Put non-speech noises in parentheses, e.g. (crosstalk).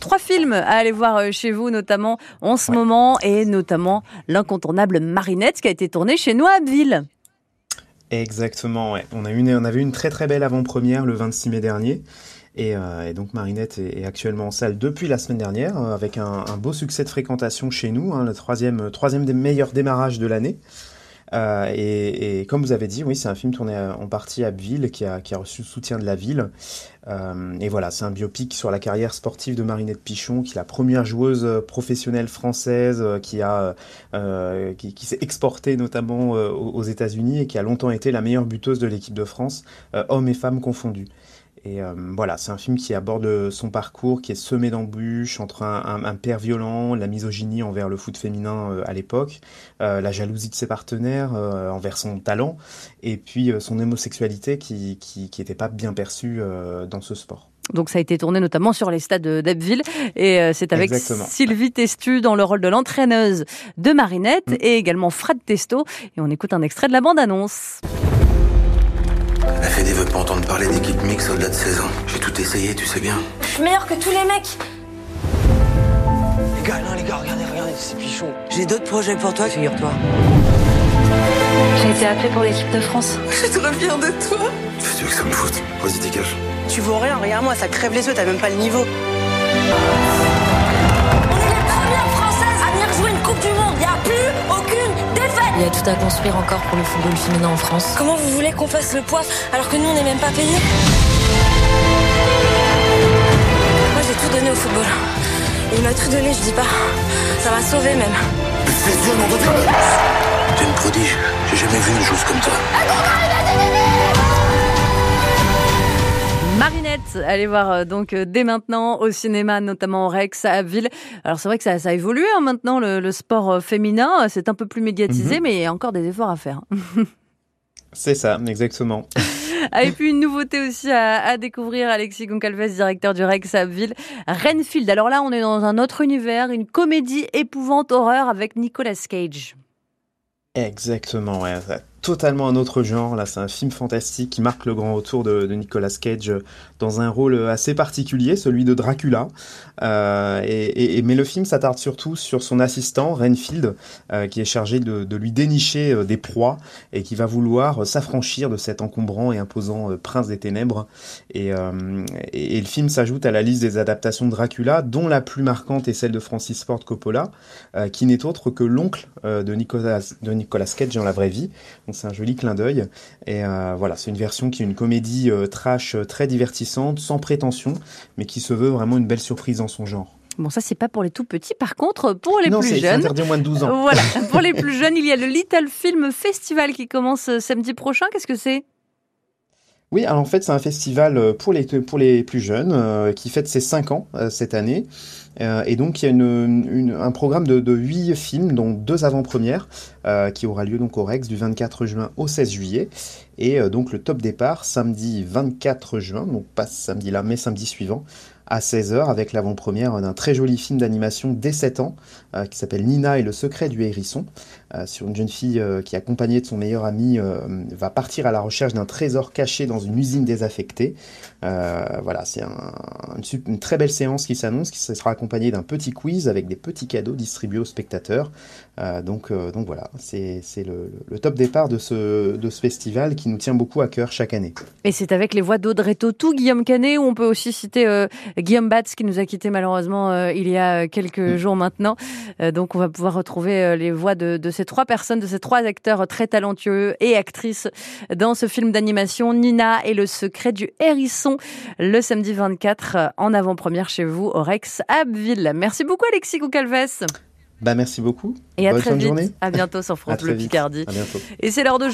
Trois films à aller voir euh, chez vous, notamment en ce moment, et notamment l'incontournable Marinette qui a été tourné chez nous à Abbeville. Exactement, ouais. On, a une, on avait une très très belle avant-première le 26 mai dernier. Et, euh, et, donc Marinette est, est, actuellement en salle depuis la semaine dernière, euh, avec un, un, beau succès de fréquentation chez nous, hein, le troisième, troisième des meilleurs démarrages de l'année. Euh, et, et, comme vous avez dit, oui, c'est un film tourné en partie à Abbeville, qui a, qui a reçu le soutien de la ville. Euh, et voilà, c'est un biopic sur la carrière sportive de Marinette Pichon, qui est la première joueuse professionnelle française, euh, qui a, euh, qui, qui s'est exportée notamment aux États-Unis et qui a longtemps été la meilleure buteuse de l'équipe de France, hommes et femmes confondus. Et euh, voilà, c'est un film qui aborde son parcours, qui est semé d'embûches entre un, un, un, père violent, la misogynie envers le foot féminin euh, à l'époque, euh, la jalousie de ses partenaires euh, envers son talent, et puis euh, son homosexualité qui qui, qui était pas bien perçue dans ce sport. Donc ça a été tourné notamment sur les stades d'Abbeville et euh, c'est avec Exactement. Sylvie Testu dans le rôle de l'entraîneuse de Marinette mmh. et également Fred Testo et on écoute un extrait de la bande-annonce. La Fédé veut pas entendre parler d'équipe mix au-delà de 16 ans. J'ai tout essayé, tu sais bien. Je suis meilleur que tous les mecs. Les gars, non, les gars, regardez, regardez, c'est pichon. J'ai d'autres projets pour toi, figure-toi. J'ai été appelé pour l'équipe de France. Je trop fière de toi. Qu'est-ce que tu veux que ça me foute Vas-y, dégage. Tu vaux rien, regarde-moi, ça crève les yeux, t'as même pas le niveau. Y a tout à construire encore pour le football féminin en France. Comment vous voulez qu'on fasse le poids alors que nous, on n'est même pas payés Moi, j'ai tout donné au football. Et il m'a tout donné, je dis pas. Ça m'a sauvé même. C'est Dieu, mon Dieu T'es une prodige. J'ai jamais vu une chose comme toi. Allez voir euh, donc euh, dès maintenant au cinéma, notamment au Rex à Abbeville. Alors c'est vrai que ça, ça a évolué hein, maintenant le, le, sport euh, féminin, c'est un peu plus médiatisé, mm -hmm. mais il y a encore des efforts à faire. (laughs) c'est ça, exactement. Et puis une nouveauté aussi à, à découvrir, Alexis Goncalves, directeur du Rex à Abbeville, Renfield. Alors là, on est dans un autre univers, une comédie épouvante horreur avec Nicolas Cage. Exactement, ouais totalement un autre genre. Là, c'est un film fantastique qui marque le grand retour de, Nicolas Cage dans un rôle assez particulier, celui de Dracula. Euh, mais le film s'attarde surtout sur son assistant, Renfield, euh, qui est chargé de, lui dénicher euh, des proies et qui va vouloir s'affranchir de cet encombrant et imposant prince des ténèbres. Et, le film s'ajoute à la liste des adaptations de Dracula, dont la plus marquante est celle de Francis Ford Coppola, qui n'est autre que l'oncle de Nicolas, de Nicolas Cage dans la vraie vie. C'est un joli clin d'œil. Et euh, voilà, c'est une version qui est une comédie euh, trash euh, très divertissante, sans prétention, mais qui se veut vraiment une belle surprise dans son genre. Bon, ça, c'est pas pour les tout petits. Par contre, pour les non, plus jeunes. interdit moins de 12 ans. Voilà. (laughs) pour les plus jeunes, il y a le Little Film Festival qui commence samedi prochain. Qu'est-ce que c'est? Oui, alors en fait, c'est un festival pour les, pour les plus jeunes euh, qui fête ses 5 ans euh, cette année. Euh, et donc, il y a un programme de, de 8 films, dont deux avant-premières, qui aura lieu donc au Rex du 24 juin au 16 juillet. Et donc, le top départ, samedi 24 juin, donc pas samedi là, mais samedi suivant, à 16h avec l'avant-première d'un très joli film d'animation dès 7 ans euh, qui s'appelle Nina et le secret du hérisson euh, sur une jeune fille euh, qui accompagnée de son meilleur ami va partir à la recherche d'un trésor caché dans une usine désaffectée. voilà, c'est un, une, une, très belle séance qui s'annonce qui sera accompagnée d'un petit quiz avec des petits cadeaux distribués aux spectateurs. donc, donc voilà, c'est le, le, top départ de ce, de ce festival qui nous tient beaucoup à cœur chaque année. Et c'est avec les voix d'Audrey Tautou, Guillaume Canet, où on peut aussi citer Guillaume Batz qui nous a quitté malheureusement euh, il y a quelques mmh. jours maintenant. Euh, donc on va pouvoir retrouver euh, les voix de, de, ces trois personnes, de ces trois acteurs très talentueux et actrices dans ce film d'animation Nina et le secret du hérisson le samedi 24 en avant-première chez vous au Rex Abbeville. Merci beaucoup Alexis Goucalves. Bah merci beaucoup. Et à Bonne très vite. Journée. À bientôt sur (laughs) France Bleu Picardie. À bientôt. Et c'est l'heure de